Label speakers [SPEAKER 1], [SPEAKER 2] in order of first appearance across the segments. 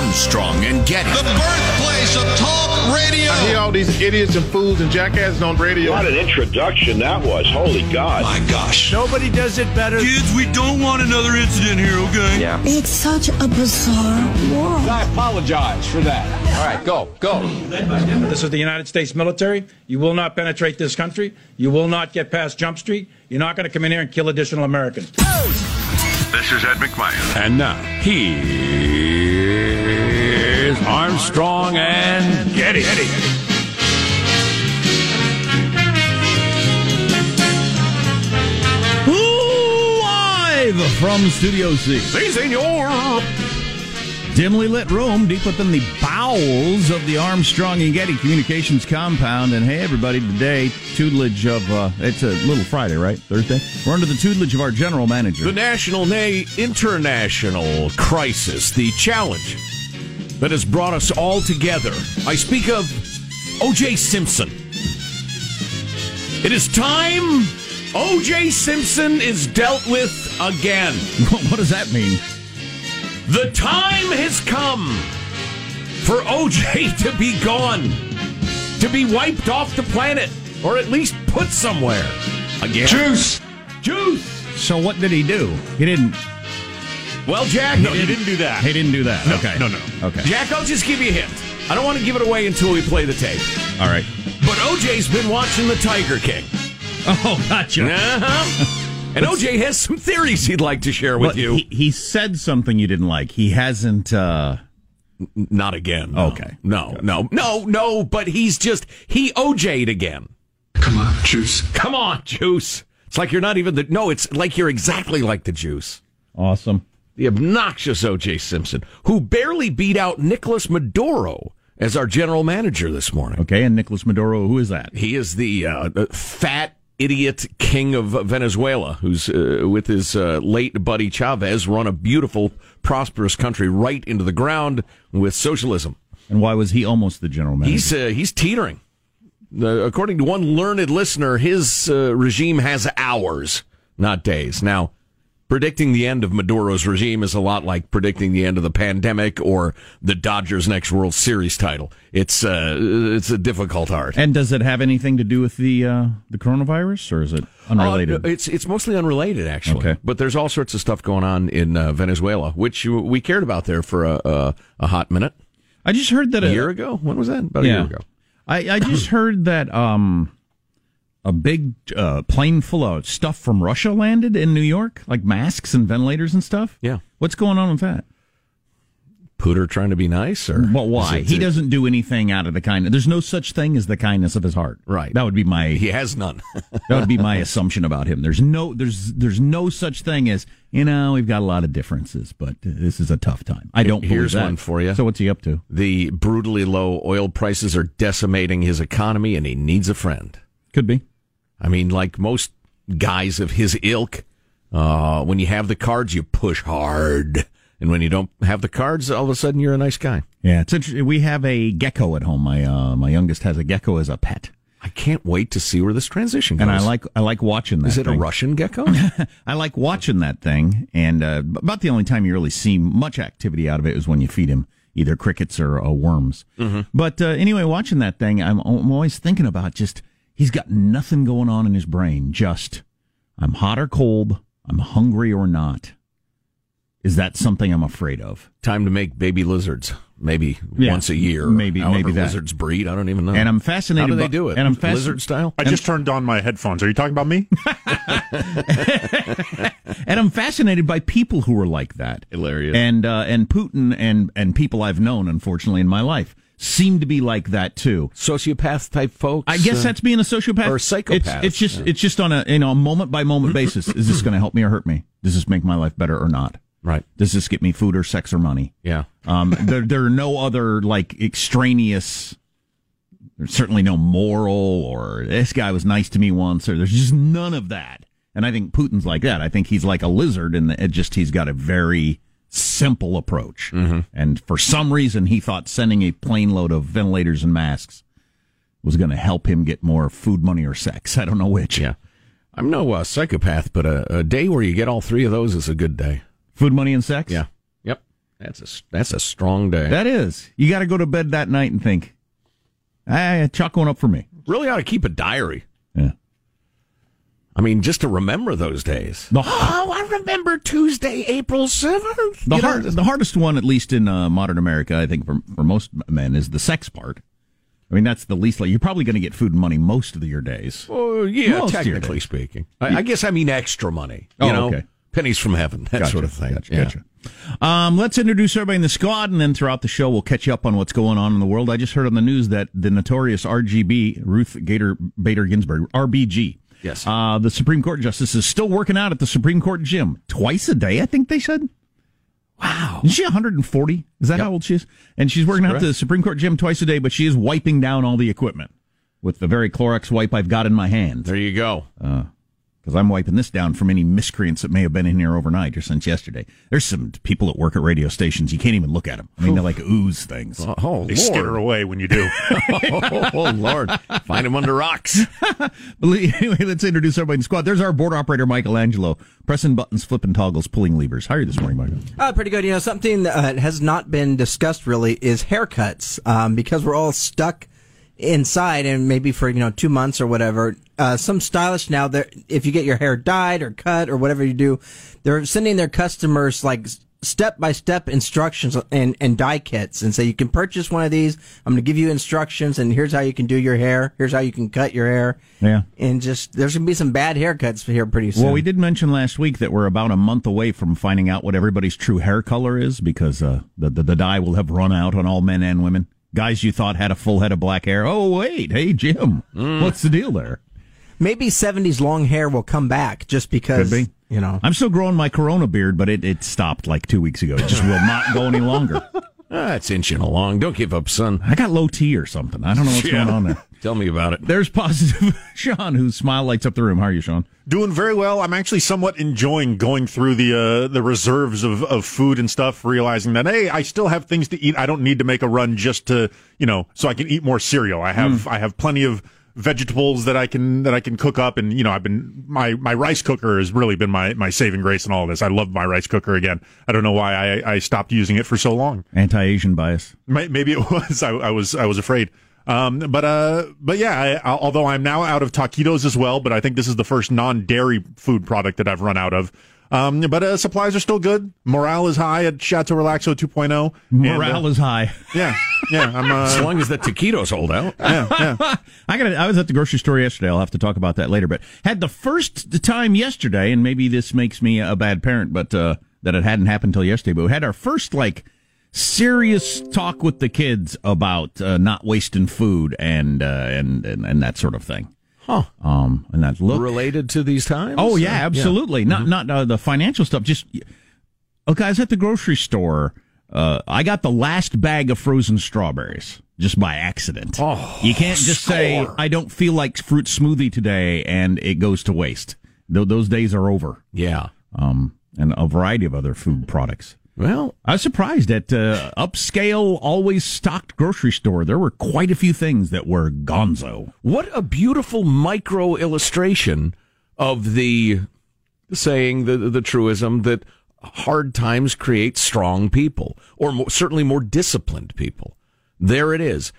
[SPEAKER 1] Armstrong and Getty.
[SPEAKER 2] the birthplace of talk radio.
[SPEAKER 3] I hear all these idiots and fools and jackasses on radio.
[SPEAKER 4] What an introduction that was. Holy God.
[SPEAKER 1] My gosh.
[SPEAKER 3] Nobody does it better.
[SPEAKER 5] Kids, we don't want another incident here, okay?
[SPEAKER 4] Yeah.
[SPEAKER 6] It's such a bizarre world.
[SPEAKER 7] I apologize for that. All right, go, go.
[SPEAKER 8] This is the United States military. You will not penetrate this country. You will not get past Jump Street. You're not going to come in here and kill additional Americans.
[SPEAKER 9] This is Ed McMahon.
[SPEAKER 10] And now, here's Armstrong and Getty.
[SPEAKER 11] Live from Studio C.
[SPEAKER 10] Si, senor.
[SPEAKER 11] Dimly lit room deep within the bowels of the Armstrong and Getty Communications compound. And hey, everybody, today, tutelage of, uh, it's a little Friday, right? Thursday? We're under the tutelage of our general manager.
[SPEAKER 10] The national, nay, international crisis, the challenge that has brought us all together. I speak of O.J. Simpson. It is time. O.J. Simpson is dealt with again.
[SPEAKER 11] what does that mean?
[SPEAKER 10] The time has come for OJ to be gone, to be wiped off the planet, or at least put somewhere again.
[SPEAKER 3] Juice.
[SPEAKER 10] Juice.
[SPEAKER 11] So what did he do? He didn't.
[SPEAKER 10] Well, Jack,
[SPEAKER 11] No, he didn't do that. He didn't do that.
[SPEAKER 10] No,
[SPEAKER 11] okay.
[SPEAKER 10] no, no.
[SPEAKER 11] Okay.
[SPEAKER 10] Jack, I'll just give you a hint. I don't want to give it away until we play the tape.
[SPEAKER 11] All right.
[SPEAKER 10] But OJ's been watching the Tiger King.
[SPEAKER 11] Oh, gotcha.
[SPEAKER 10] Uh-huh. And OJ has some theories he'd like to share with
[SPEAKER 11] Well,
[SPEAKER 10] you.
[SPEAKER 11] He, he said something you didn't like. He hasn't. uh
[SPEAKER 10] Not again. no.
[SPEAKER 11] Okay.
[SPEAKER 10] No, no, no, no, but he's just, he OJ'd again.
[SPEAKER 3] Come on, Juice.
[SPEAKER 10] Come on, Juice. It's like you're not even the, no, it's like you're exactly like the Juice.
[SPEAKER 11] Awesome.
[SPEAKER 10] The obnoxious OJ Simpson, who barely beat out Nicholas Maduro as our general manager this morning.
[SPEAKER 11] Okay, and Nicholas Maduro, who is that?
[SPEAKER 10] He is the uh, fat idiot king of Venezuela, who's uh, with his uh, late buddy Chavez run a beautiful, prosperous country right into the ground with socialism.
[SPEAKER 11] And why was he almost the general manager?
[SPEAKER 10] He's uh, he's teetering. Uh, according to one learned listener, his uh, regime has hours, not days. Now, predicting the end of Maduro's regime is a lot like predicting the end of the pandemic or the Dodgers' next World Series title. It's uh, it's a difficult art.
[SPEAKER 11] And does it have anything to do with the uh, the coronavirus, or is it unrelated?
[SPEAKER 10] Uh, it's it's mostly unrelated, actually.
[SPEAKER 11] Okay.
[SPEAKER 10] But there's all sorts of stuff going on in uh, Venezuela, which we cared about there for a, a, a hot minute.
[SPEAKER 11] I just heard that
[SPEAKER 10] a,
[SPEAKER 11] a
[SPEAKER 10] year ago. When was that? About
[SPEAKER 11] yeah.
[SPEAKER 10] a year ago.
[SPEAKER 11] I, I just heard that um, a big uh, plane full of stuff from Russia landed in New York, like masks and ventilators and stuff.
[SPEAKER 10] Yeah.
[SPEAKER 11] What's going on with that?
[SPEAKER 10] Pooter trying to be nice, or
[SPEAKER 11] well, why? He doesn't do anything out of the kindness. There's no such thing as the kindness of his heart.
[SPEAKER 10] Right.
[SPEAKER 11] That would be my.
[SPEAKER 10] He has none.
[SPEAKER 11] that would be my assumption about him. There's no. There's there's no such thing as you know. We've got a lot of differences, but this is a tough time. I don't.
[SPEAKER 10] Here's
[SPEAKER 11] that.
[SPEAKER 10] one for you.
[SPEAKER 11] So what's he up to?
[SPEAKER 10] The brutally low oil prices are decimating his economy, and he needs a friend.
[SPEAKER 11] Could be.
[SPEAKER 10] I mean, like most guys of his ilk, uh, when you have the cards, you push hard. And when you don't have the cards, all of a sudden you're a nice guy.
[SPEAKER 11] Yeah, it's interesting. We have a gecko at home. My uh, my youngest has a gecko as a pet.
[SPEAKER 10] I can't wait to see where this transition goes.
[SPEAKER 11] And I like I like watching that.
[SPEAKER 10] Is it
[SPEAKER 11] thing.
[SPEAKER 10] a Russian gecko?
[SPEAKER 11] I like watching that thing, and uh, about the only time you really see much activity out of it is when you feed him either crickets or uh, worms.
[SPEAKER 10] Mm-hmm.
[SPEAKER 11] But uh, anyway, watching that thing, I'm, I'm always thinking about just he's got nothing going on in his brain. Just I'm hot or cold, I'm hungry or not. Is that something I'm afraid of?
[SPEAKER 10] Time to make baby lizards, maybe
[SPEAKER 11] Yeah,
[SPEAKER 10] once a year.
[SPEAKER 11] maybe- maybe that.
[SPEAKER 10] lizards breed. I don't even know.
[SPEAKER 11] And I'm fascinated.
[SPEAKER 10] How do they
[SPEAKER 11] by-
[SPEAKER 10] do it?
[SPEAKER 11] And I'm fasc-
[SPEAKER 10] lizard style.
[SPEAKER 1] I just turned on my headphones. Are you talking about me?
[SPEAKER 11] and I'm fascinated by people who are like that.
[SPEAKER 10] Hilarious.
[SPEAKER 11] And uh, and Putin and and people I've known, unfortunately, in my life seem to be like that too.
[SPEAKER 10] Sociopath type folks.
[SPEAKER 11] I guess
[SPEAKER 10] uh,
[SPEAKER 11] that's being a sociopath
[SPEAKER 10] or psychopath.
[SPEAKER 11] It's, it's just
[SPEAKER 10] Yeah.
[SPEAKER 11] it's just on a you know moment by moment basis. Is this going to help me or hurt me? Does this make my life better or not?
[SPEAKER 10] Right.
[SPEAKER 11] Does this get me food or sex or money?
[SPEAKER 10] Yeah.
[SPEAKER 11] Um, there there are no other like extraneous. There's certainly no moral or this guy was nice to me once or there's just none of that. And I think Putin's like that. I think he's like a lizard and it just he's got a very simple approach.
[SPEAKER 10] Mm-hmm.
[SPEAKER 11] And for some reason he thought sending a plane load of ventilators and masks was going to help him get more food, money, or sex. I don't know which.
[SPEAKER 10] Yeah. I'm no uh, psychopath, but a, a day where you get all three of those is a good day.
[SPEAKER 11] Food, money, and sex.
[SPEAKER 10] Yeah. Yep. That's a that's a strong day.
[SPEAKER 11] That is. You got to go to bed that night and think, ah, chalk one up for me.
[SPEAKER 10] really ought to keep a diary.
[SPEAKER 11] Yeah.
[SPEAKER 10] I mean, just to remember those days.
[SPEAKER 11] The,
[SPEAKER 10] Oh, I remember Tuesday, April seventh.
[SPEAKER 11] the, hard, the hardest one, at least in uh, modern America, I think for, for most men, is the sex part. I mean, that's the least. Like, you're probably going to get food and money most of your days.
[SPEAKER 10] Well, yeah,
[SPEAKER 11] Most
[SPEAKER 10] technically speaking. I, I guess I mean extra money. You
[SPEAKER 11] Oh,
[SPEAKER 10] know,
[SPEAKER 11] okay.
[SPEAKER 10] pennies from heaven, that
[SPEAKER 11] Gotcha,
[SPEAKER 10] sort of thing.
[SPEAKER 11] Gotcha,
[SPEAKER 10] Yeah.
[SPEAKER 11] gotcha. Um, let's introduce everybody in the squad, and then throughout the show, we'll catch you up on what's going on in the world. I just heard on the news that the notorious RGB, Ruth Gator Bader Ginsburg, RBG,
[SPEAKER 10] Yes.
[SPEAKER 11] uh, the Supreme Court justice is still working out at the Supreme Court gym twice a day. I think they said.
[SPEAKER 10] Wow.
[SPEAKER 11] Is she 140? Is that
[SPEAKER 10] Yep.
[SPEAKER 11] how old she is? And she's working out at the Supreme Court gym twice a day, but she is wiping down all the equipment with the very Clorox wipe I've got in my hand.
[SPEAKER 10] There you go.
[SPEAKER 11] Because I'm wiping this down from any miscreants that may have been in here overnight or since yesterday. There's some people that work at radio stations. You can't even look at them. I mean, they're like ooze things.
[SPEAKER 10] Oh, oh
[SPEAKER 1] They skitter
[SPEAKER 10] Lord.
[SPEAKER 1] away when you do.
[SPEAKER 10] oh, Lord. Find them under rocks.
[SPEAKER 11] Anyway, let's introduce everybody in the squad. There's our board operator, Michelangelo, pressing buttons, flipping toggles, pulling levers. How are you this morning, Michael?
[SPEAKER 12] Uh, pretty good. You know, something that uh, has not been discussed really is haircuts um, because we're all stuck inside and maybe for, you know, two months or whatever. Uh, some stylists now, they're- if you get your hair dyed or cut or whatever you do, they're sending their customers like step by step instructions and, and dye kits and say, you can purchase one of these. I'm going to give you instructions and here's how you can do your hair. Here's how you can cut your hair.
[SPEAKER 11] Yeah.
[SPEAKER 12] And just, there's going to be some bad haircuts here pretty soon.
[SPEAKER 11] Well, we did mention last week that we're about a month away from finding out what everybody's true hair color is because uh, the, the the dye will have run out on all men and women. Guys you thought had a full head of black hair. Oh wait, hey Jim, what's the deal there?
[SPEAKER 12] maybe 70s long hair will come back just because,
[SPEAKER 11] Could be.
[SPEAKER 12] you know.
[SPEAKER 11] I'm still growing my Corona beard, but it, it stopped like two weeks ago. It just will not go any longer.
[SPEAKER 10] Ah, it's inching along. Don't give up, son.
[SPEAKER 11] I got low T or something. I don't know what's
[SPEAKER 10] Yeah.
[SPEAKER 11] going on there.
[SPEAKER 10] Tell me about it.
[SPEAKER 11] There's positive Sean, whose smile lights up the room. How are you, Sean?
[SPEAKER 1] Doing very well. I'm actually somewhat enjoying going through the uh, the reserves of, of food and stuff, realizing that hey, I still have things to eat. I don't need to make a run just to you know so I can eat more cereal. I have I have plenty of vegetables that I can that I can cook up, and you know I've been my my rice cooker has really been my my saving grace in all this. I love my rice cooker again. I don't know why I I stopped using it for so long.
[SPEAKER 11] Anti-Asian bias.
[SPEAKER 1] Maybe it was. I, I was. I was afraid. Um, but uh, but yeah. I, although I'm now out of taquitos as well, but I think this is the first non-dairy food product that I've run out of. Um, but uh, supplies are still good. Morale is high at Chateau Relaxo 2.0.
[SPEAKER 11] Morale
[SPEAKER 1] And, uh,
[SPEAKER 11] is high.
[SPEAKER 1] Yeah, yeah. I'm. Uh,
[SPEAKER 10] As long as the taquitos hold out.
[SPEAKER 1] yeah, yeah.
[SPEAKER 11] I got. I was at the grocery store yesterday. I'll have to talk about that later. But had the first time yesterday, and maybe this makes me a bad parent, but uh, that it hadn't happened until yesterday. But we had our first like serious talk with the kids about uh, not wasting food and, uh, and and and that sort of thing.
[SPEAKER 10] Huh.
[SPEAKER 11] Um, and that look
[SPEAKER 10] Related to these times?
[SPEAKER 11] Oh
[SPEAKER 10] Uh,
[SPEAKER 11] yeah, absolutely. Not not uh, the financial stuff. Just okay. I was at the grocery store. Uh, I got the last bag of frozen strawberries just by accident.
[SPEAKER 10] Oh,
[SPEAKER 11] you can't just say. I don't feel like fruit smoothie today and it goes to waste. Th- those days are over.
[SPEAKER 10] Yeah.
[SPEAKER 11] Um, and a variety of other food products.
[SPEAKER 10] Well,
[SPEAKER 11] I was surprised at uh, upscale, always stocked grocery store. There were quite a few things that were gonzo.
[SPEAKER 10] What a beautiful micro illustration of the saying, the, the truism that hard times create strong people, or more, certainly more disciplined people. There it is.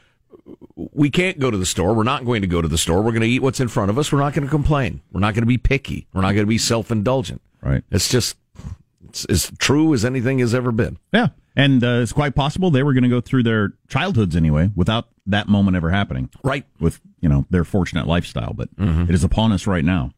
[SPEAKER 10] We can't go to the store. We're not going to go to the store. We're going to eat what's in front of us. We're not going to complain. We're not going to be picky. We're not going to be self indulgent.
[SPEAKER 11] Right.
[SPEAKER 10] It's just it's as true as anything has ever been.
[SPEAKER 11] Yeah. And uh, it's quite possible they were going to go through their childhoods anyway without that moment ever happening.
[SPEAKER 10] Right.
[SPEAKER 11] With, you know, their fortunate lifestyle. But it is upon us right now.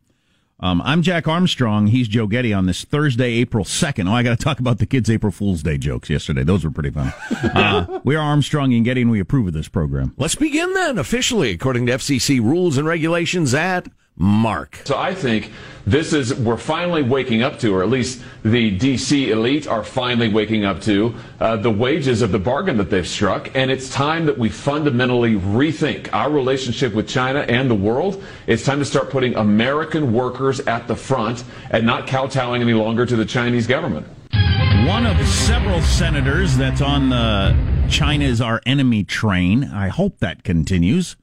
[SPEAKER 11] Um, I'm Jack Armstrong. He's Joe Getty on this Thursday, April 2nd. Oh, I got to talk about the kids' April Fool's Day jokes yesterday. Those were pretty fun. Uh, we are Armstrong and Getty, and we approve of this program.
[SPEAKER 10] Let's begin then, officially, according to FCC rules and regulations at Mark.
[SPEAKER 7] So I think this is, we're finally waking up to, or at least the DC elite are finally waking up to, uh, the wages of the bargain that they've struck. And it's time that we fundamentally rethink our relationship with China and the world. It's time to start putting American workers at the front and not kowtowing any longer to the Chinese government.
[SPEAKER 11] One of several senators that's on the China is our enemy train. I hope that continues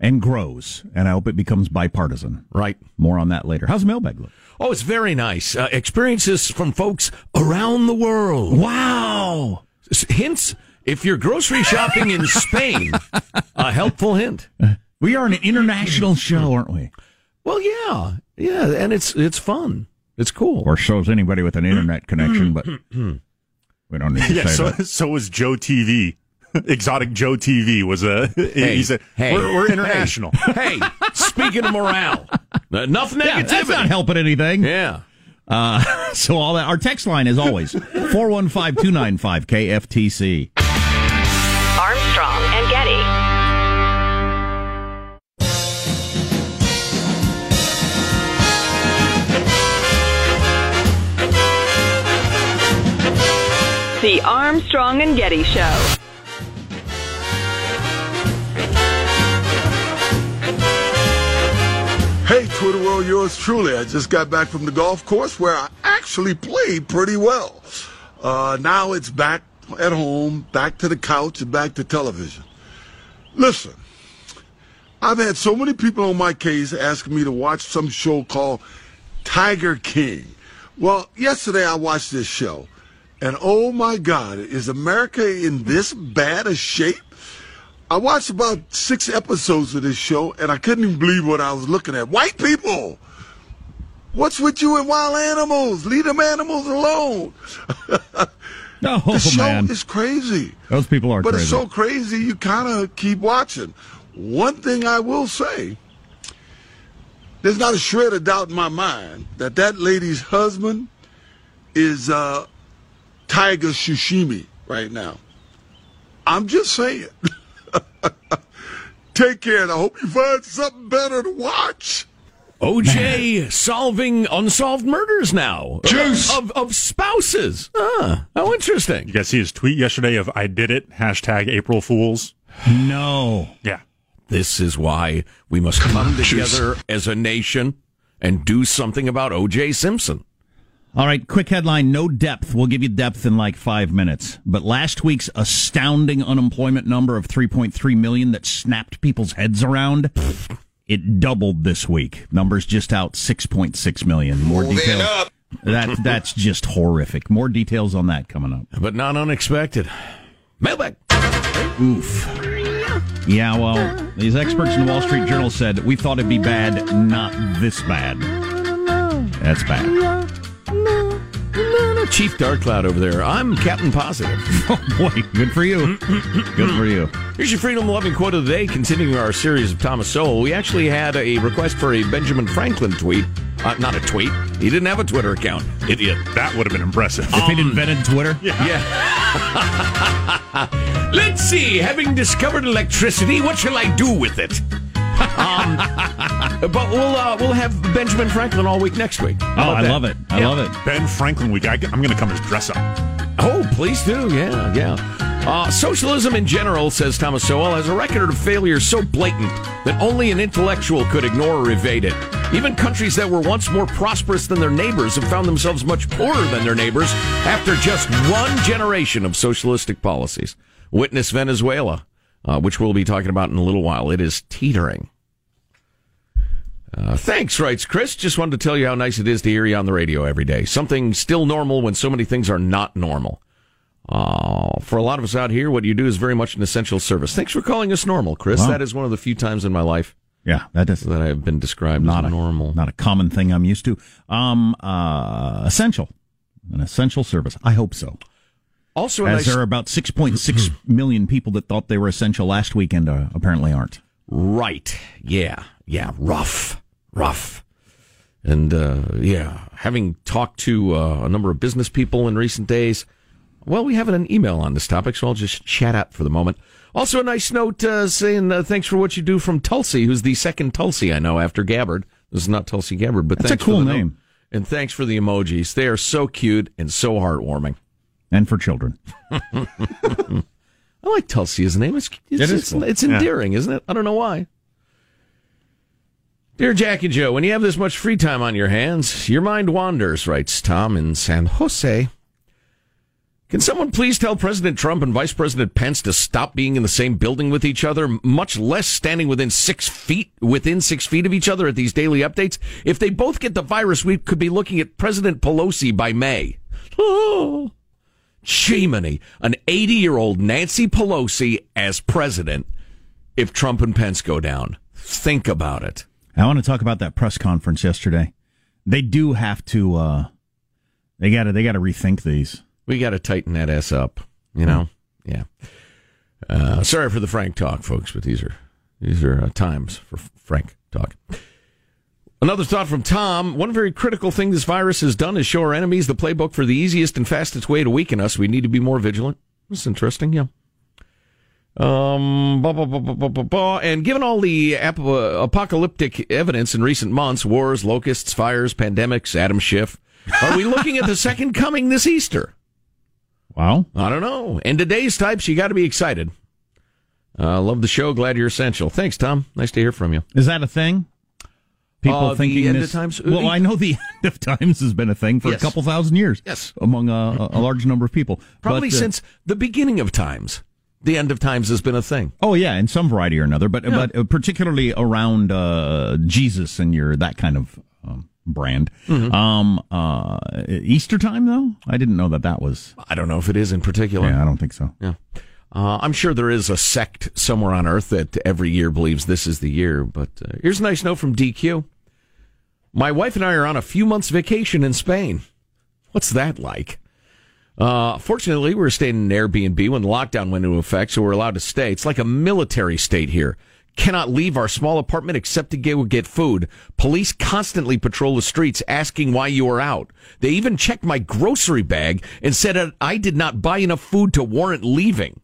[SPEAKER 11] and grows, and I hope it becomes bipartisan.
[SPEAKER 10] Right.
[SPEAKER 11] More on that later. How's the mailbag look?
[SPEAKER 10] Oh, it's very nice. Uh, experiences from folks around the world.
[SPEAKER 11] Wow.
[SPEAKER 10] S- Hints if you're grocery shopping in Spain, a helpful hint.
[SPEAKER 11] We are an international show, aren't we?
[SPEAKER 10] Well, yeah. Yeah, and it's it's fun. It's cool.
[SPEAKER 11] Or shows anybody with an internet connection, but we don't need to
[SPEAKER 1] Yeah,
[SPEAKER 11] say
[SPEAKER 1] so
[SPEAKER 11] that.
[SPEAKER 1] so was Joe TV. Exotic Joe TV was a. he said,
[SPEAKER 10] hey,
[SPEAKER 1] we're, we're international.
[SPEAKER 10] Hey, speaking of morale, enough negativity.
[SPEAKER 11] Yeah, that's not helping anything.
[SPEAKER 10] Yeah.
[SPEAKER 11] Uh, so all that. Our text line, is always, 415-295-KFTC.
[SPEAKER 13] Armstrong and Getty. The Armstrong and Getty Show.
[SPEAKER 14] Hey, Twitter world, yours truly. I just got back from the golf course where I actually played pretty well. Uh, now it's back at home, back to the couch, and back to television. Listen, I've had so many people on my case asking me to watch some show called Tiger King. Well, yesterday I watched this show, and oh my God, is America in this bad a shape? I watched about six episodes of this show, and I couldn't even believe what I was looking at. White people! What's with you and wild animals? Leave them animals alone.
[SPEAKER 11] Oh,
[SPEAKER 14] the show
[SPEAKER 11] man.
[SPEAKER 14] is crazy.
[SPEAKER 11] Those people are crazy.
[SPEAKER 14] but
[SPEAKER 11] crazy.
[SPEAKER 14] it's so crazy, you kind of keep watching. One thing I will say, there's not a shred of doubt in my mind that that lady's husband is uh, Tiger sashimi right now. I'm just saying. Take care, and I hope you find something better to watch.
[SPEAKER 10] OJ solving unsolved murders now.
[SPEAKER 3] Juice.
[SPEAKER 10] Of, of spouses. Ah, how interesting.
[SPEAKER 1] You guys see his tweet yesterday of "I did it" hashtag April Fools.
[SPEAKER 11] No.
[SPEAKER 1] Yeah.
[SPEAKER 10] This is why we must come together as a nation and do something about OJ Simpson.
[SPEAKER 11] All right, quick headline no depth. We'll give you depth in like five minutes. But last week's astounding unemployment number of 3.3 million that snapped people's heads around, it doubled this week. Numbers just out 6.6 million. More
[SPEAKER 3] Moving
[SPEAKER 11] details.
[SPEAKER 3] up.
[SPEAKER 11] That, that's just horrific. More details on that coming up.
[SPEAKER 10] But not unexpected. Mailbag.
[SPEAKER 11] Oof. Yeah, well, these experts in the Wall Street Journal said we thought it'd be bad, not this bad. That's bad.
[SPEAKER 10] Chief Dark Cloud over there. I'm Captain Positive.
[SPEAKER 11] Oh boy, good for you. Good for you.
[SPEAKER 10] Here's your freedom loving quote of the day. Continuing our series of Thomas Sowell, we actually had a request for a Benjamin Franklin tweet. Uh, not a tweet. He didn't have a Twitter account. Idiot.
[SPEAKER 1] That would have been impressive.
[SPEAKER 11] If he'd invented Twitter,
[SPEAKER 10] Yeah. Let's see. Having discovered electricity, what shall I do with it? Um, but we'll uh, we'll have Benjamin Franklin all week next week.
[SPEAKER 11] Oh, I love it. I love it.
[SPEAKER 1] Ben Franklin week. I, am going to come as dress up.
[SPEAKER 10] Oh, please do. Yeah, yeah. Uh, socialism in general, says Thomas Sowell, has a record of failure so blatant that only an intellectual could ignore or evade it. Even countries that were once more prosperous than their neighbors have found themselves much poorer than their neighbors after just one generation of socialistic policies. Witness Venezuela, uh, which we'll be talking about in a little while. It is teetering. Uh, thanks, writes Chris. Just wanted to tell you how nice it is to hear you on the radio every day. Something still normal when so many things are not normal. Uh, for a lot of us out here, what you do is very much an essential service. Thanks for calling us normal, Chris.
[SPEAKER 11] Wow.
[SPEAKER 10] That is one of the few times in my life
[SPEAKER 11] Yeah, that is
[SPEAKER 10] that I have been described
[SPEAKER 11] not
[SPEAKER 10] as
[SPEAKER 11] a
[SPEAKER 10] normal.
[SPEAKER 11] not a common thing I'm used to. Um, uh, essential, an essential service. I hope so.
[SPEAKER 10] Also,
[SPEAKER 11] As
[SPEAKER 10] nice,
[SPEAKER 11] there are about 6.6 million people that thought they were essential last weekend, uh, apparently aren't.
[SPEAKER 10] right? Yeah, yeah, rough, rough, and uh, yeah. Having talked to uh, a number of business people in recent days, well, we have an email on this topic, so I'll just chat out for the moment. Also, a nice note uh, saying uh, thanks for what you do from Tulsi, who's the second Tulsi I know after Gabbard. This is not Tulsi Gabbard, but
[SPEAKER 11] That's a cool
[SPEAKER 10] for the note.
[SPEAKER 11] name.
[SPEAKER 10] And thanks for the emojis. They are so cute and so heartwarming.
[SPEAKER 11] And for children.
[SPEAKER 10] I like Tulsi as a name. It's it's,
[SPEAKER 11] It
[SPEAKER 10] it's,
[SPEAKER 11] cool.
[SPEAKER 10] it's endearing, isn't it? I don't know why. Dear Jackie Joe, when you have this much free time on your hands, your mind wanders, writes Tom in San Jose. Can someone please tell President Trump and Vice President Pence to stop being in the same building with each other, much less standing within six feet within six feet of each other at these daily updates? If they both get the virus, we could be looking at President Pelosi by May. Oh. Chimney, an 80 year old Nancy Pelosi as president if Trump and Pence go down. Think about it.
[SPEAKER 11] I want to talk about that press conference yesterday. They do have to. Uh, they got to. They got to rethink these.
[SPEAKER 10] We got to tighten that ass up, you know? Yeah. Uh, sorry for the Frank talk, folks, but these are these are uh, times for Frank talk. Another thought from Tom. One very critical thing this virus has done is show our enemies the playbook for the easiest and fastest way to weaken us. We need to be more vigilant. That's interesting, yeah. Um, blah, blah, blah, blah, blah, blah, blah. And given all the ap- uh, apocalyptic evidence in recent months wars, locusts, fires, pandemics, Adam Schiff are we looking at the second coming this Easter?
[SPEAKER 11] Wow.
[SPEAKER 10] I don't know. In today's types, you got to be excited. Uh, love the show. Glad you're essential. Thanks, Tom. Nice to hear from you.
[SPEAKER 11] Is that a thing? People
[SPEAKER 10] Uh, the
[SPEAKER 11] thinking
[SPEAKER 10] end of
[SPEAKER 11] this.
[SPEAKER 10] times-
[SPEAKER 11] Well, I know the end of times has been a thing for
[SPEAKER 10] Yes.
[SPEAKER 11] a couple thousand years.
[SPEAKER 10] Yes.
[SPEAKER 11] among a, a large number of people.
[SPEAKER 10] Probably
[SPEAKER 11] But, uh,
[SPEAKER 10] since the beginning of times. The end of times has been a thing.
[SPEAKER 11] Oh yeah, in some variety or another, but
[SPEAKER 10] Yeah.
[SPEAKER 11] but uh, particularly around uh, Jesus and your that kind of um, brand.
[SPEAKER 10] Mm-hmm.
[SPEAKER 11] Um, uh, Easter time though, I didn't know that that was.
[SPEAKER 10] I don't know if it is in particular.
[SPEAKER 11] Yeah, I don't think so.
[SPEAKER 10] Yeah. Uh, I'm sure there is a sect somewhere on earth that every year believes this is the year. But uh, here's a nice note from DQ. My wife and I are on a few months vacation in Spain. What's that like? Uh, fortunately, we were staying in an Airbnb when the lockdown went into effect, so we're allowed to stay. It's like a military state here. Cannot leave our small apartment except to go get food. Police constantly patrol the streets asking why you are out. They even checked my grocery bag and said I did not buy enough food to warrant leaving.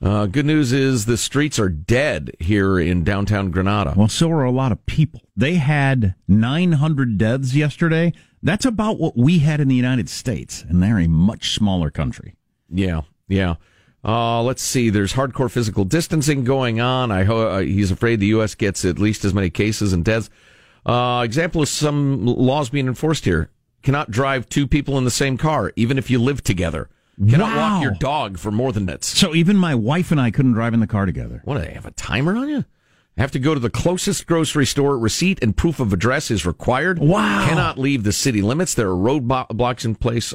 [SPEAKER 10] Uh, good news is the streets are dead here in downtown Granada.
[SPEAKER 11] Well, so are a lot of people. They had 900 deaths yesterday. That's about what we had in the United States, and they're a much smaller country.
[SPEAKER 10] Yeah, yeah. Uh, let's see. There's hardcore physical distancing going on. I ho- uh, he's afraid the U.S. gets at least as many cases and deaths. Uh, example of some laws being enforced here: cannot drive two people in the same car, even if you live together. Cannot
[SPEAKER 11] Wow.
[SPEAKER 10] walk your dog for more than that.
[SPEAKER 11] So even my wife and I couldn't drive in the car together.
[SPEAKER 10] What do they have a timer on you? Have to go to the closest grocery store. Receipt and proof of address is required.
[SPEAKER 11] Wow.
[SPEAKER 10] Cannot leave the city limits. There are roadblocks in place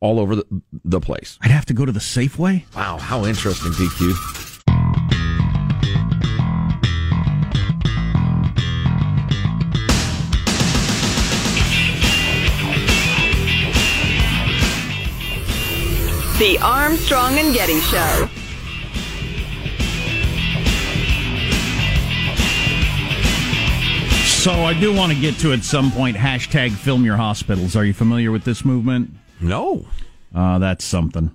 [SPEAKER 10] all over the, the place.
[SPEAKER 11] I'd have to go to the Safeway.
[SPEAKER 10] Wow, how interesting, DQ.
[SPEAKER 13] The Armstrong and Getty Show.
[SPEAKER 11] So I do want to get to at some point hashtag film your hospitals. Are you familiar with this movement?
[SPEAKER 10] No.
[SPEAKER 11] Uh, that's something.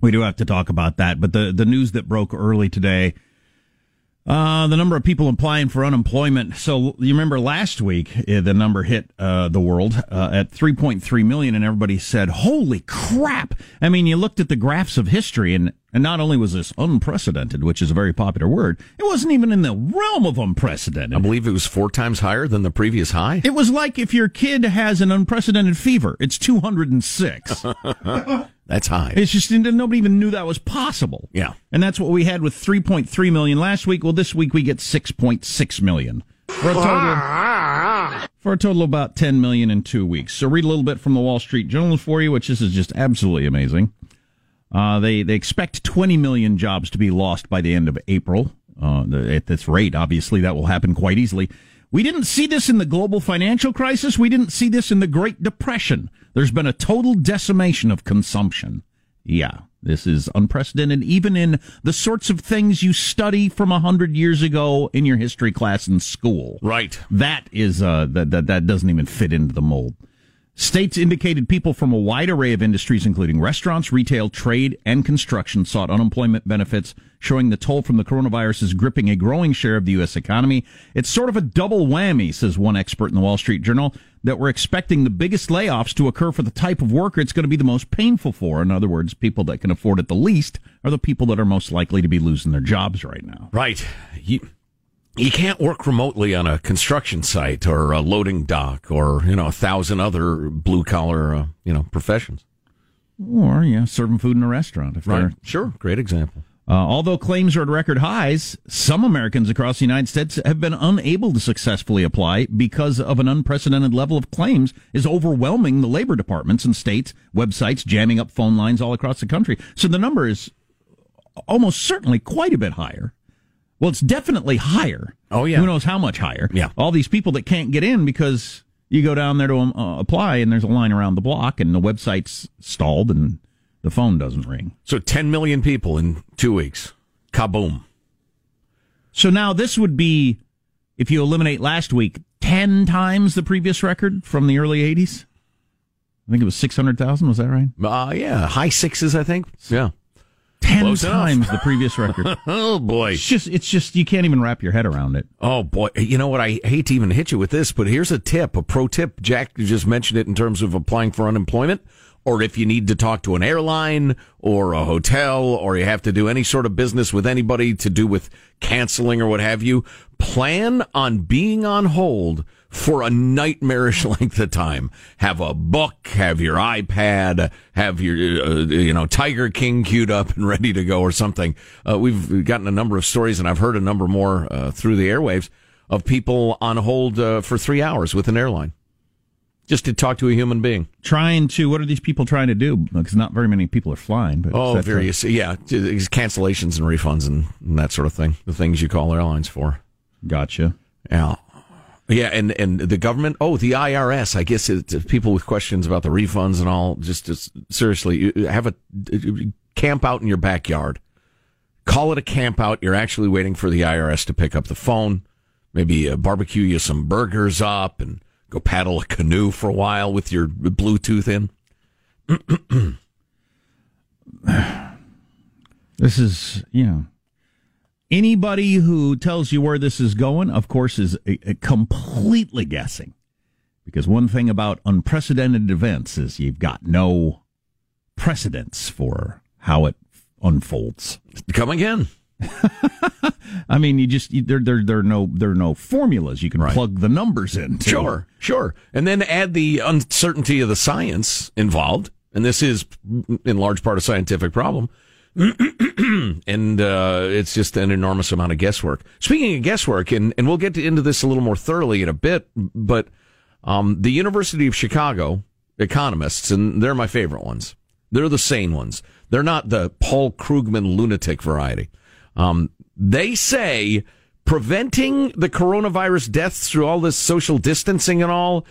[SPEAKER 11] We do have to talk about that. But the, the news that broke early today, uh, the number of people applying for unemployment. So you remember last week, uh, the number hit uh, the world uh, at 3.3 million, and everybody said, Holy crap! I mean, you looked at the graphs of history, and, and not only was this unprecedented, which is a very popular word, it wasn't even in the realm of unprecedented.
[SPEAKER 10] I believe it was four times higher than the previous high.
[SPEAKER 11] It was like if your kid has an unprecedented fever, it's 206.
[SPEAKER 10] That's high.
[SPEAKER 11] It's just nobody even knew that was possible.
[SPEAKER 10] Yeah.
[SPEAKER 11] And that's what we had with 3.3 million last week. Well, this week we get 6.6 million. For a total for a total of about 10 million in 2 weeks. So read a little bit from the Wall Street Journal for you, which this is just absolutely amazing. Uh, they they expect 20 million jobs to be lost by the end of April. Uh, the, at this rate, obviously, that will happen quite easily. We didn't see this in the global financial crisis. We didn't see this in the Great Depression. There's been a total decimation of consumption. Yeah, this is unprecedented, even in the sorts of things you study from a hundred years ago in your history class in school.
[SPEAKER 10] Right.
[SPEAKER 11] That is uh, that that that doesn't even fit into the mold. States indicated people from a wide array of industries, including restaurants, retail, trade, and construction, sought unemployment benefits, showing the toll from the coronavirus is gripping a growing share of the U.S. economy. It's sort of a double whammy, says one expert in the Wall Street Journal, that we're expecting the biggest layoffs to occur for the type of worker it's going to be the most painful for. In other words, people that can afford it the least are the people that are most likely to be losing their jobs right now.
[SPEAKER 10] Right. You, you can't work remotely on a construction site or a loading dock or, you know, a thousand other blue collar, uh, you know, professions.
[SPEAKER 11] Or, yeah, serving food in a restaurant. If
[SPEAKER 10] Right. Sure. Great example.
[SPEAKER 11] Uh, although claims are at record highs, some Americans across the United States have been unable to successfully apply because of an unprecedented level of claims is overwhelming the labor departments and states, websites, jamming up phone lines all across the country. So the number is almost certainly quite a bit higher. Well, it's definitely higher.
[SPEAKER 10] Oh, yeah.
[SPEAKER 11] Who knows how much higher?
[SPEAKER 10] Yeah.
[SPEAKER 11] All these people that can't get in because you go down there to um, uh, apply and there's a line around the block and the website's stalled and the phone doesn't ring.
[SPEAKER 10] So 10 million people in two weeks. Kaboom.
[SPEAKER 11] So now this would be, if you eliminate last week, 10 times the previous record from the early 80s. I think it was 600,000. Was that right?
[SPEAKER 10] Uh, yeah. High sixes, I think. Yeah.
[SPEAKER 11] 10
[SPEAKER 10] Close enough.
[SPEAKER 11] times the previous record.
[SPEAKER 10] oh, boy.
[SPEAKER 11] It's just, it's just, you can't even wrap your head around it.
[SPEAKER 10] Oh boy, you know what? I hate to even hit you with this, but here's a tip, a pro tip. Jack just mentioned it in terms of applying for unemployment, or if you need to talk to an airline or a hotel, or you have to do any sort of business with anybody to do with canceling or what have you. Plan on being on hold for a nightmarish length of time. Have a book, have your iPad, have your, uh, you know, Tiger King queued up and ready to go or something. Uh, we've gotten a number of stories and I've heard a number more uh, through the airwaves of people on hold uh, for three hours with an airline just to talk to a human being.
[SPEAKER 11] Trying to, what are these people trying to do? Because not very many people are flying. But
[SPEAKER 10] Oh, various, yeah, t- cancellations and refunds and, and that sort of thing. The things you call airlines for.
[SPEAKER 11] Gotcha.
[SPEAKER 10] Yeah. Yeah, and, and the government, oh, the IRS, I guess it's people with questions about the refunds and all, just, just seriously, have a camp out in your backyard. Call it a camp out. You're actually waiting for the IRS to pick up the phone, maybe uh, barbecue you some burgers up and go paddle a canoe for a while with your Bluetooth in.
[SPEAKER 11] This is, you know, anybody who tells you where this is going, of course, is a, a completely guessing. Because one thing about unprecedented events is you've got no precedence for how it unfolds.
[SPEAKER 10] Come again.
[SPEAKER 11] I mean, you just you, there there there are no there are no formulas you can right. plug the numbers in.
[SPEAKER 10] Sure, sure, and then add the uncertainty of the science involved, and this is in large part a scientific problem. and uh, it's just an enormous amount of guesswork. Speaking of guesswork, and, and we'll get to, into this a little more thoroughly in a bit, but um, the University of Chicago economists, and they're my favorite ones. They're the sane ones. They're not the Paul Krugman lunatic variety. Um, they say preventing the coronavirus deaths through all this social distancing and all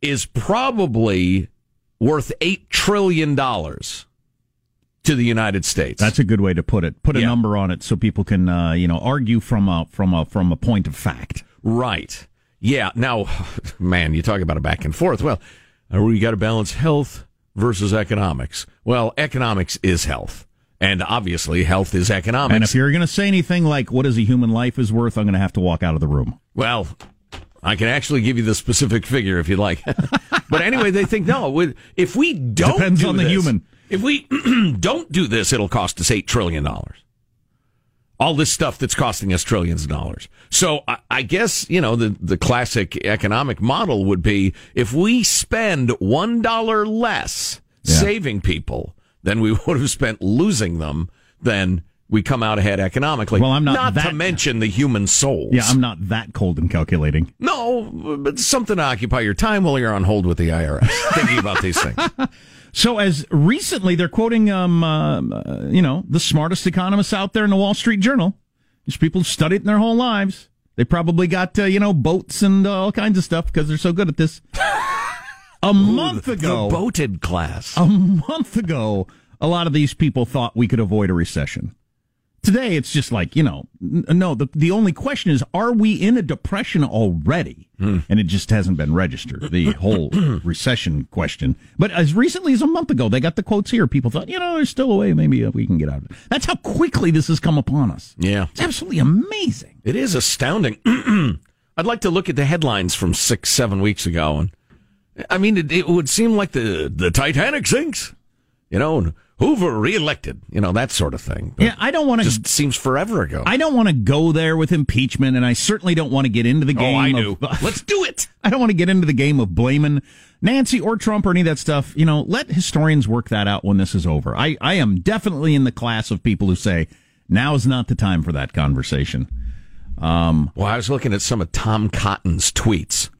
[SPEAKER 10] is probably worth $8 trillion to the United States.
[SPEAKER 11] That's a good way to put it. Put a yeah. number on it so people can, uh, you know, argue from a, from a, from a point of fact.
[SPEAKER 10] Right. Yeah. Now, man, you talk about a back and forth. Well, uh, we got to balance health versus economics. Well, economics is health. And obviously, health is economics.
[SPEAKER 11] And if you're going to say anything like what is a human life is worth, I'm going to have to walk out of the room.
[SPEAKER 10] Well, I can actually give you the specific figure if you'd like. but anyway, they think no. If we don't
[SPEAKER 11] depends
[SPEAKER 10] do
[SPEAKER 11] on the
[SPEAKER 10] this,
[SPEAKER 11] human.
[SPEAKER 10] If we don't do this, it'll cost us eight trillion dollars. All this stuff that's costing us trillions of dollars. So I, I guess you know the the classic economic model would be if we spend one dollar less yeah. saving people than we would have spent losing them, then we come out ahead economically.
[SPEAKER 11] Well, I'm not.
[SPEAKER 10] Not
[SPEAKER 11] that,
[SPEAKER 10] to mention the human souls.
[SPEAKER 11] Yeah, I'm not that cold and calculating.
[SPEAKER 10] No, but something to occupy your time while you're on hold with the IRS, thinking about these things.
[SPEAKER 11] So, as recently they're quoting, um, uh, you know, the smartest economists out there in the Wall Street Journal. These people studied it in their whole lives. They probably got, uh, you know, boats and uh, all kinds of stuff because they're so good at this. A Ooh, month ago,
[SPEAKER 10] the boated class.
[SPEAKER 11] A month ago, a lot of these people thought we could avoid a recession. Today, it's just like you know, n- no. The the only question is, are we in a depression already? Mm. And it just hasn't been registered. The whole recession question. But as recently as a month ago, they got the quotes here. People thought, you know, there's still a way. Maybe uh, we can get out of it. That's how quickly this has come upon us.
[SPEAKER 10] Yeah,
[SPEAKER 11] it's absolutely amazing.
[SPEAKER 10] It is astounding. I'd like to look at the headlines from six, seven weeks ago and I mean, it, it, would seem like the, the Titanic sinks, you know, Hoover reelected, you know, that sort of thing.
[SPEAKER 11] But yeah, I don't want to.
[SPEAKER 10] Just seems forever ago.
[SPEAKER 11] I don't want to go there with impeachment, and I certainly don't want to get into the game. Oh,
[SPEAKER 10] I
[SPEAKER 11] do.
[SPEAKER 10] Of, Let's do it.
[SPEAKER 11] I don't want to get into the game of blaming Nancy or Trump or any of that stuff. You know, let historians work that out when this is over. I, I am definitely in the class of people who say now is not the time for that conversation.
[SPEAKER 10] Um, well, I was looking at some of Tom Cotton's tweets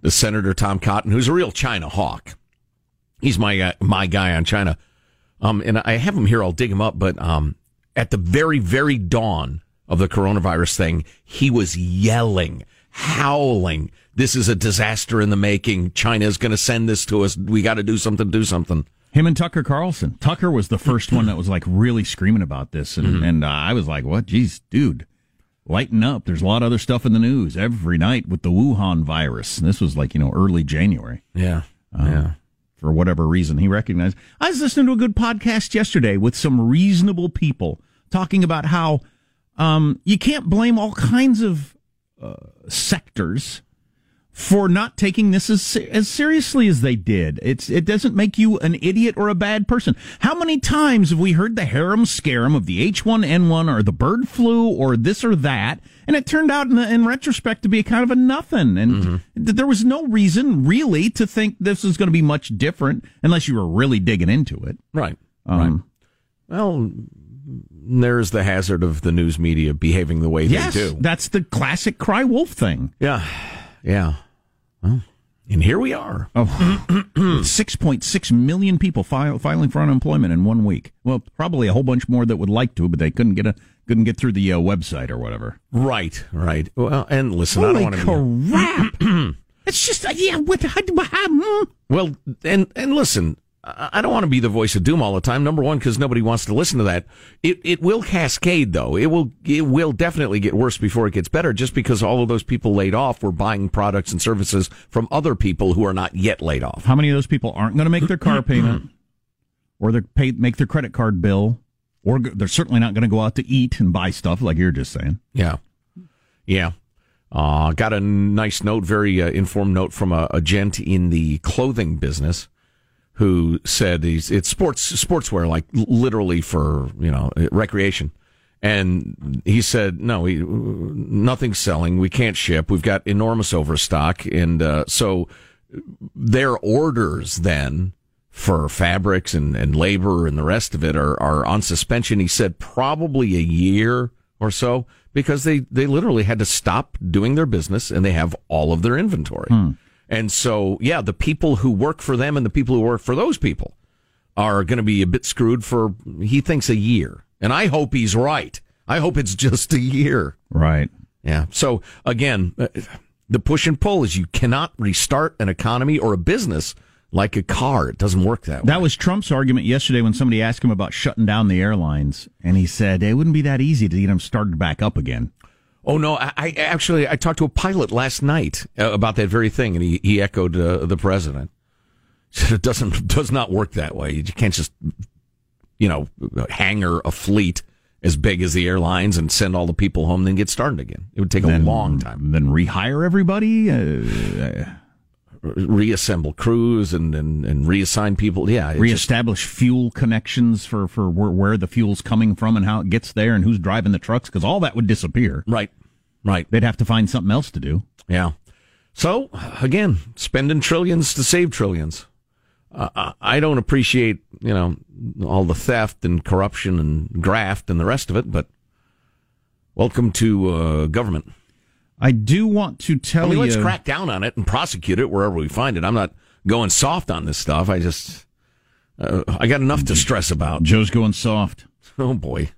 [SPEAKER 10] the Senator Tom Cotton, who's a real China hawk. He's my uh, my guy on China. Um, and I have him here. I'll dig him up. But um, at the very very dawn of the coronavirus thing, he was yelling, howling. This is a disaster in the making. China is going to send this to us. We got to do something. Do something.
[SPEAKER 11] Him and Tucker Carlson. Tucker was the first one that was like really screaming about this, and mm-hmm. and uh, I was like, "What? Geez, dude." lighten up. There's a lot of other stuff in the news every night with the Wuhan virus. And this was like, you know, early January.
[SPEAKER 10] Yeah. Um, yeah.
[SPEAKER 11] For whatever reason, he recognized. I was listening to a good podcast yesterday with some reasonable people talking about how um, you can't blame all kinds of uh, sectors for not taking this as as seriously as they did. It's it doesn't make you an idiot or a bad person. How many times have we heard the harem scarum of the H1N1 or the bird flu or this or that, and it turned out in, the, in retrospect to be kind of a nothing, and mm-hmm. there was no reason really to think this was going to be much different unless you were really digging into it.
[SPEAKER 10] Right. Um, right. Well, there's the hazard of the news media behaving the way
[SPEAKER 11] yes,
[SPEAKER 10] they do.
[SPEAKER 11] That's the classic cry wolf thing.
[SPEAKER 10] Yeah. Yeah. Well, and here we are.
[SPEAKER 11] Oh, 6.6 million people file, filing for unemployment in one week. Well, probably a whole bunch more that would like to, but they couldn't get a couldn't get through the uh, website or whatever.
[SPEAKER 10] Right, right. Well, and listen,
[SPEAKER 11] Holy
[SPEAKER 10] I don't want
[SPEAKER 11] to crap. it's just uh, yeah. What? Hmm?
[SPEAKER 10] Well, and and listen, I don't want to be the voice of doom all the time. Number one, because nobody wants to listen to that. It it will cascade though. It will it will definitely get worse before it gets better. Just because all of those people laid off were buying products and services from other people who are not yet laid off.
[SPEAKER 11] How many of those people aren't going to make their car payment or their pay make their credit card bill or they're certainly not going to go out to eat and buy stuff like you're just saying.
[SPEAKER 10] Yeah. Yeah. Uh, got a nice note, very uh, informed note from a, a gent in the clothing business who said he's, it's sports sportswear, like literally for you know recreation. And he said, no, we, nothing's selling. We can't ship. We've got enormous overstock. And uh, so their orders then for fabrics and, and labor and the rest of it are, are on suspension. He said probably a year or so because they, they literally had to stop doing their business and they have all of their inventory.
[SPEAKER 11] Hmm.
[SPEAKER 10] And so, yeah, the people who work for them and the people who work for those people are going to be a bit screwed for, he thinks, a year. And I hope he's right. I hope it's just a year.
[SPEAKER 11] Right.
[SPEAKER 10] Yeah. So again, uh, the push and pull is you cannot restart an economy or a business like a car. It doesn't work that way.
[SPEAKER 11] That was Trump's argument yesterday when somebody asked him about shutting down the airlines, and he said it wouldn't be that easy to get them started back up again.
[SPEAKER 10] Oh no! I, I actually I talked to a pilot last night uh, about that very thing, and he he echoed uh, the president. Said it doesn't does not work that way. You can't just you know hangar a fleet as big as the airlines and send all the people home, then get started again. It would take
[SPEAKER 11] Then-
[SPEAKER 10] a long time.
[SPEAKER 11] Then rehire everybody. Uh,
[SPEAKER 10] Reassemble crews and, and, and reassign people. Yeah, it just-
[SPEAKER 11] reestablish fuel connections for for where, where the fuel's coming from and how it gets there and who's driving the trucks because all that would disappear.
[SPEAKER 10] Right. Right.
[SPEAKER 11] They'd have to find something else to do.
[SPEAKER 10] Yeah. So again, spending trillions to save trillions. Uh, I- I don't appreciate you know all the theft and corruption and graft and the rest of it, but welcome to uh, government.
[SPEAKER 11] I do want to tell
[SPEAKER 10] I mean,
[SPEAKER 11] you.
[SPEAKER 10] let's crack down on it and prosecute it wherever we find it. I'm not going soft on this stuff. I just uh, I got enough to stress about.
[SPEAKER 11] Joe's going soft.
[SPEAKER 10] Oh boy.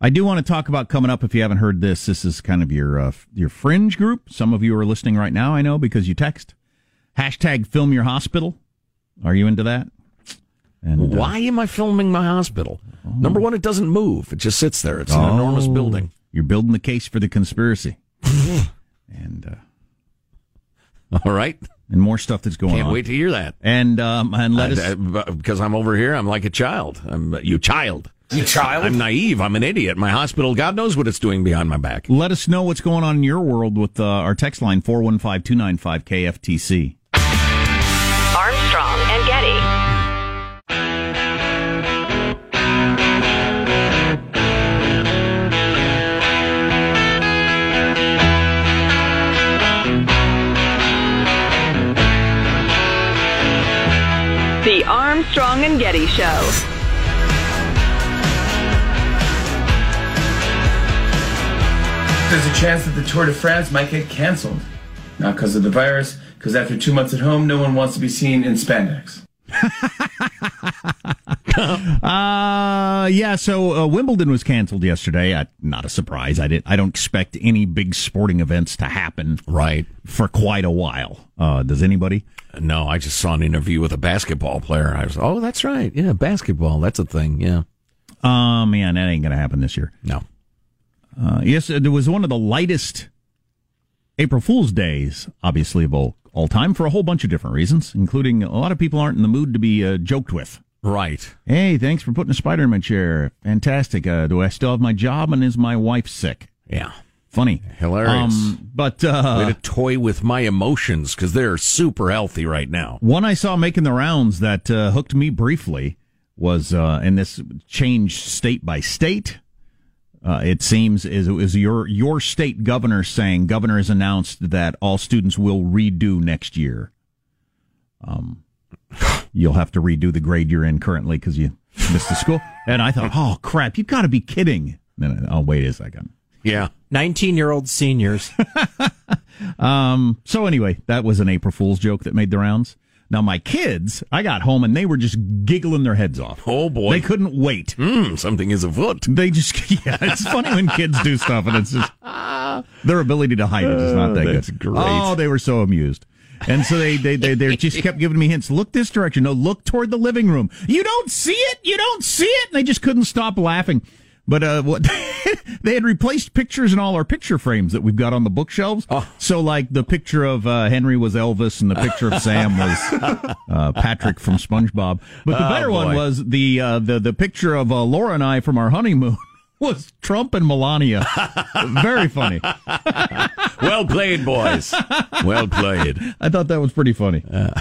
[SPEAKER 11] I do want to talk about coming up. If you haven't heard this, this is kind of your uh, your fringe group. Some of you are listening right now. I know because you text hashtag Film Your Hospital. Are you into that? And uh,
[SPEAKER 10] Why am I filming my hospital? Number one, it doesn't move. It just sits there. It's an enormous
[SPEAKER 11] Oh,
[SPEAKER 10] building.
[SPEAKER 11] You're building the case for the conspiracy, and uh,
[SPEAKER 10] All right.
[SPEAKER 11] and more stuff that's going
[SPEAKER 10] Can't
[SPEAKER 11] on.
[SPEAKER 10] wait to hear that.
[SPEAKER 11] And um, and let us.
[SPEAKER 10] I- I- because I'm over here, I'm like a child. I'm you child.
[SPEAKER 15] You child?
[SPEAKER 10] I'm naive. I'm an idiot. My hospital, God knows what it's doing behind my back.
[SPEAKER 11] Let us know what's going on in your world with uh, our text line 415 295 KFTC.
[SPEAKER 13] Armstrong and Getty Show.
[SPEAKER 15] There's a chance that the Tour de France might get canceled. Not because of the virus, because after two months at home, no one wants to be seen in spandex.
[SPEAKER 11] Uh yeah. So uh, Wimbledon was canceled yesterday. Uh, not a surprise. I did. I don't expect any big sporting events to happen
[SPEAKER 10] Right.
[SPEAKER 11] for quite a while. Uh, does anybody?
[SPEAKER 10] No, I just saw an interview with a basketball player. I was, oh, that's right. Yeah, basketball. That's a thing. Yeah.
[SPEAKER 11] Oh man, that ain't gonna happen this year.
[SPEAKER 10] No.
[SPEAKER 11] Uh, yes, it was one of the lightest April Fool's days, obviously of all, all time, for a whole bunch of different reasons, including a lot of people aren't in the mood to be uh, joked with.
[SPEAKER 10] Right.
[SPEAKER 11] Hey, thanks for putting a spider in my chair. Fantastic. Uh, do I still have my job and is my wife sick?
[SPEAKER 10] Yeah.
[SPEAKER 11] Funny.
[SPEAKER 10] Hilarious.
[SPEAKER 11] Um, but uh,
[SPEAKER 10] Way to toy with my emotions because they're super healthy right now.
[SPEAKER 11] One I saw making the rounds that uh, hooked me briefly was, uh, and this changed state by state. Uh, it seems is is your your state governor saying governor has announced that all students will redo next year. Um, you'll have to redo the grade you're in currently because you missed the school. And I thought, oh crap, you've got to be kidding. Then I- oh wait a second.
[SPEAKER 10] Yeah.
[SPEAKER 12] 19 year old seniors.
[SPEAKER 11] Um, so anyway, that was an April Fool's joke that made the rounds. Now my kids, I got home and they were just giggling their heads off.
[SPEAKER 10] Oh boy.
[SPEAKER 11] They couldn't wait.
[SPEAKER 10] Mm, something is afoot.
[SPEAKER 11] They just yeah, it's funny when kids do stuff and it's just their ability to hide it is not that
[SPEAKER 10] Oh, that's
[SPEAKER 11] good.
[SPEAKER 10] great.
[SPEAKER 11] Oh, they were so amused. And so they, they, they, they just kept giving me hints. Look this direction. No, look toward the living room. You don't see it. You don't see it. And they just couldn't stop laughing. But uh, what they had replaced pictures in all our picture frames that we've got on the bookshelves.
[SPEAKER 10] Oh.
[SPEAKER 11] So, like the picture of uh, Henry was Elvis, and the picture of Sam was uh, Patrick from SpongeBob. But the
[SPEAKER 10] Oh,
[SPEAKER 11] better one was the uh, the the picture of uh, Laura and I from our honeymoon was Trump and Melania. Very funny.
[SPEAKER 10] Well played, boys. Well played.
[SPEAKER 11] I thought that was pretty funny. Uh,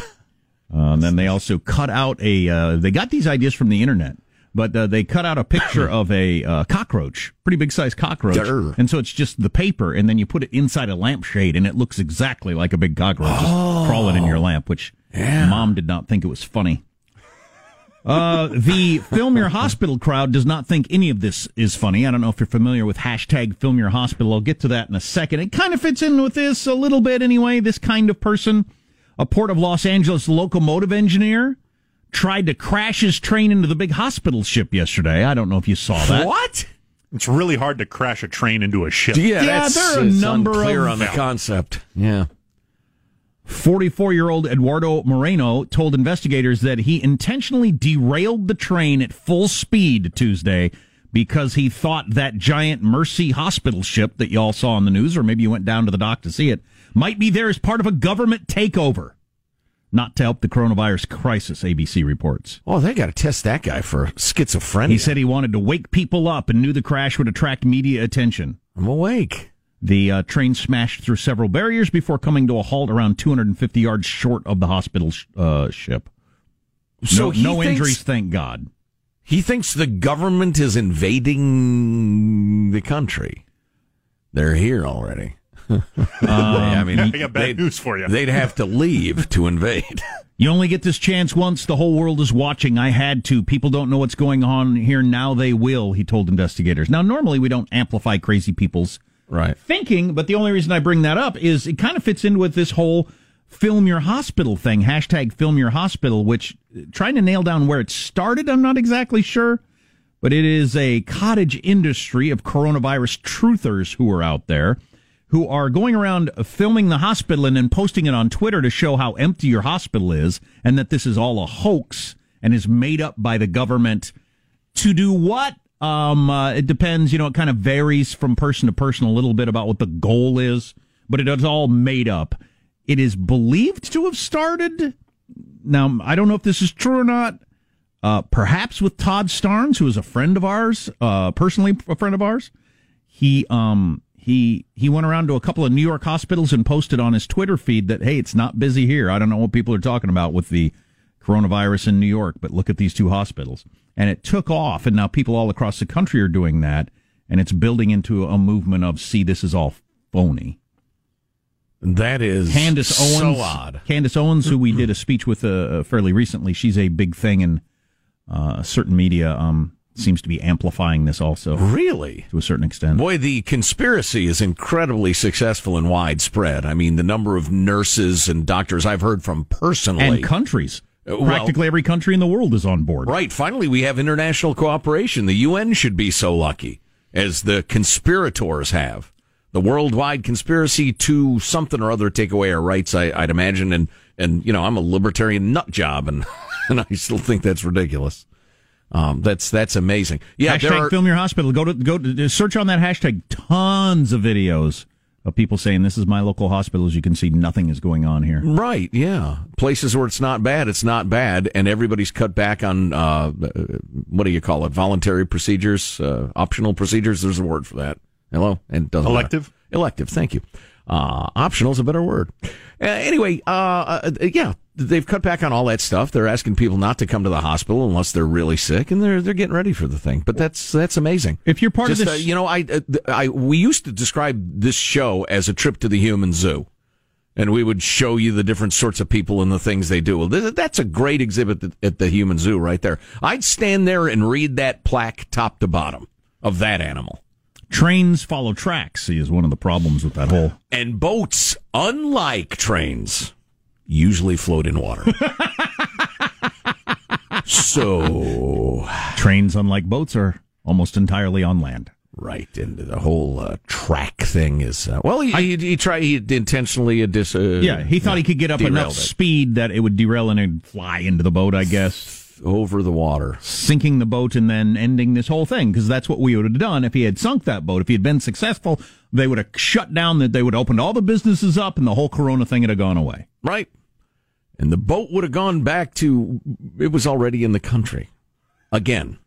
[SPEAKER 11] and then they also cut out a. Uh, they got these ideas from the internet, but uh, they cut out a picture of a uh, cockroach, pretty big sized cockroach,
[SPEAKER 10] Durr.
[SPEAKER 11] and so it's just the paper, and then you put it inside a lampshade, and it looks exactly like a big cockroach just crawling in your lamp. Which mom did not think it was funny. Uh, the Film Your Hospital crowd does not think any of this is funny. I don't know if you're familiar with hashtag Film Your Hospital. I'll get to that in a second. It kind of fits in with this a little bit anyway. This kind of person, a Port of Los Angeles locomotive engineer, tried to crash his train into the big hospital ship yesterday. I don't know if you saw that.
[SPEAKER 10] What?
[SPEAKER 1] It's really hard to crash a train into a ship.
[SPEAKER 10] Yeah,
[SPEAKER 11] Yeah,
[SPEAKER 10] that's
[SPEAKER 11] there are a number
[SPEAKER 10] unclear
[SPEAKER 11] of-
[SPEAKER 10] on the concept. Yeah.
[SPEAKER 11] 44 year old Eduardo Moreno told investigators that he intentionally derailed the train at full speed Tuesday because he thought that giant Mercy hospital ship that y'all saw on the news, or maybe you went down to the dock to see it, might be there as part of a government takeover. Not to help the coronavirus crisis, ABC reports.
[SPEAKER 10] Oh, they got to test that guy for schizophrenia.
[SPEAKER 11] He said he wanted to wake people up and knew the crash would attract media attention.
[SPEAKER 10] I'm awake.
[SPEAKER 11] The uh, train smashed through several barriers before coming to a halt around 250 yards short of the hospital sh- uh, ship.
[SPEAKER 10] So
[SPEAKER 11] no, no
[SPEAKER 10] thinks-
[SPEAKER 11] injuries, thank God.
[SPEAKER 10] He thinks the government is invading the country. They're here already. I mean,
[SPEAKER 1] I got bad news for you.
[SPEAKER 10] They'd have to leave to invade.
[SPEAKER 11] You only get this chance once. The whole world is watching. I had to. People don't know what's going on here. Now they will, he told investigators. Now, normally we don't amplify crazy people's
[SPEAKER 10] Right.
[SPEAKER 11] thinking, but the only reason I bring that up is it kind of fits in with this whole film your hospital thing, hashtag film your hospital, which trying to nail down where it started, I'm not exactly sure, but it is a cottage industry of coronavirus truthers who are out there who are going around filming the hospital and then posting it on Twitter to show how empty your hospital is and that this is all a hoax and is made up by the government to do what? Um, uh, it depends. You know, it kind of varies from person to person a little bit about what the goal is, but it is all made up. It is believed to have started. Now, I don't know if this is true or not. Uh, perhaps with Todd Starnes, who is a friend of ours, uh, personally a friend of ours. He, um, he, he went around to a couple of New York hospitals and posted on his Twitter feed that, hey, it's not busy here. I don't know what people are talking about with the coronavirus in New York, but look at these two hospitals. And it took off, and now people all across the country are doing that, and it's building into a movement of, see, this is all phony.
[SPEAKER 10] That is
[SPEAKER 11] Candace Owens,
[SPEAKER 10] so odd.
[SPEAKER 11] Candace Owens, who we did a speech with uh, fairly recently, she's a big thing in uh, certain media. Um, seems to be amplifying this also.
[SPEAKER 10] Really?
[SPEAKER 11] To a certain extent.
[SPEAKER 10] Boy, the conspiracy is incredibly successful and widespread. I mean, the number of nurses and doctors I've heard from personally.
[SPEAKER 11] And countries.
[SPEAKER 10] Uh, well-
[SPEAKER 11] Practically every country in the world is on board.
[SPEAKER 10] Right. Finally, we have international cooperation. The UN should be so lucky, as the conspirators have. The worldwide conspiracy to something or other take away our rights, I, I'd imagine. And, and, you know, I'm a libertarian nut job, and, and I still think that's ridiculous. Um, that's, that's amazing. Yeah.
[SPEAKER 11] hashtag
[SPEAKER 10] are,
[SPEAKER 11] film your hospital. Go to go to search on that hashtag. Tons of videos of people saying this is my local hospital. As you can see, nothing is going on here.
[SPEAKER 10] Right, yeah. Places where it's not bad, it's not bad, and everybody's cut back on uh, what do you call it? Voluntary procedures, uh, optional procedures. There's a word for that. Hello, and doesn't matter.
[SPEAKER 1] Elective?
[SPEAKER 10] Elective. Thank you. Uh, optional is a better word. Uh, anyway, uh, uh, yeah, they've cut back on all that stuff. They're asking people not to come to the hospital unless they're really sick, and they're they're getting ready for the thing. But that's that's amazing.
[SPEAKER 11] If you're part
[SPEAKER 10] Just,
[SPEAKER 11] of
[SPEAKER 10] uh,
[SPEAKER 11] this,
[SPEAKER 10] you know, I, uh, I we used to describe this show as a trip to the human zoo and we would show you the different sorts of people and the things they do. Well, th- that's a great exhibit at- at the Human Zoo right there. I'd stand there and read that plaque top to bottom of that animal.
[SPEAKER 11] trains follow tracks. See, is one of the problems with that whole.
[SPEAKER 10] And boats, unlike trains, usually float in water. so,
[SPEAKER 11] Trains, unlike boats, are almost entirely on land.
[SPEAKER 10] right into the whole uh, track thing is uh, well. He, he, he tried. He intentionally uh, dis. Uh,
[SPEAKER 11] Yeah, he thought he could get up enough
[SPEAKER 10] it.
[SPEAKER 11] speed that it would derail and fly into the boat. I guess.
[SPEAKER 10] Over the water,
[SPEAKER 11] sinking the boat and then ending this whole thing because that's what we would have done if he had sunk that boat. If he had been successful, they would have shut down. That they would have opened all the businesses up, and the whole Corona thing would have gone away.
[SPEAKER 10] Right, and the boat would have gone back to it was already in the country again.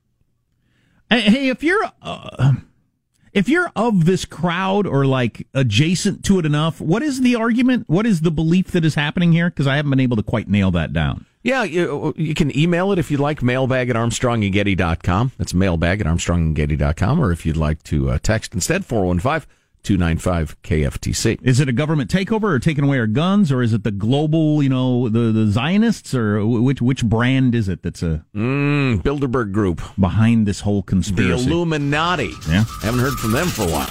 [SPEAKER 11] Hey, if you're. Uh, if you're of this crowd or like adjacent to it enough, what is the argument? What is the belief that is happening here? Because I haven't been able to quite nail that down.
[SPEAKER 10] Yeah, you, you can email it if you'd like, mailbag at armstrongandgetty.com. That's mailbag at armstrongandgetty.com. Or if you'd like to uh, text instead, 415 295 KFTC.
[SPEAKER 11] Is it a government takeover or taking away our guns, or is it the global, you know, the, the Zionists, or which which brand is it that's a
[SPEAKER 10] mm, Bilderberg Group
[SPEAKER 11] behind this whole conspiracy?
[SPEAKER 10] The Illuminati.
[SPEAKER 11] Yeah,
[SPEAKER 10] haven't heard from them for a while.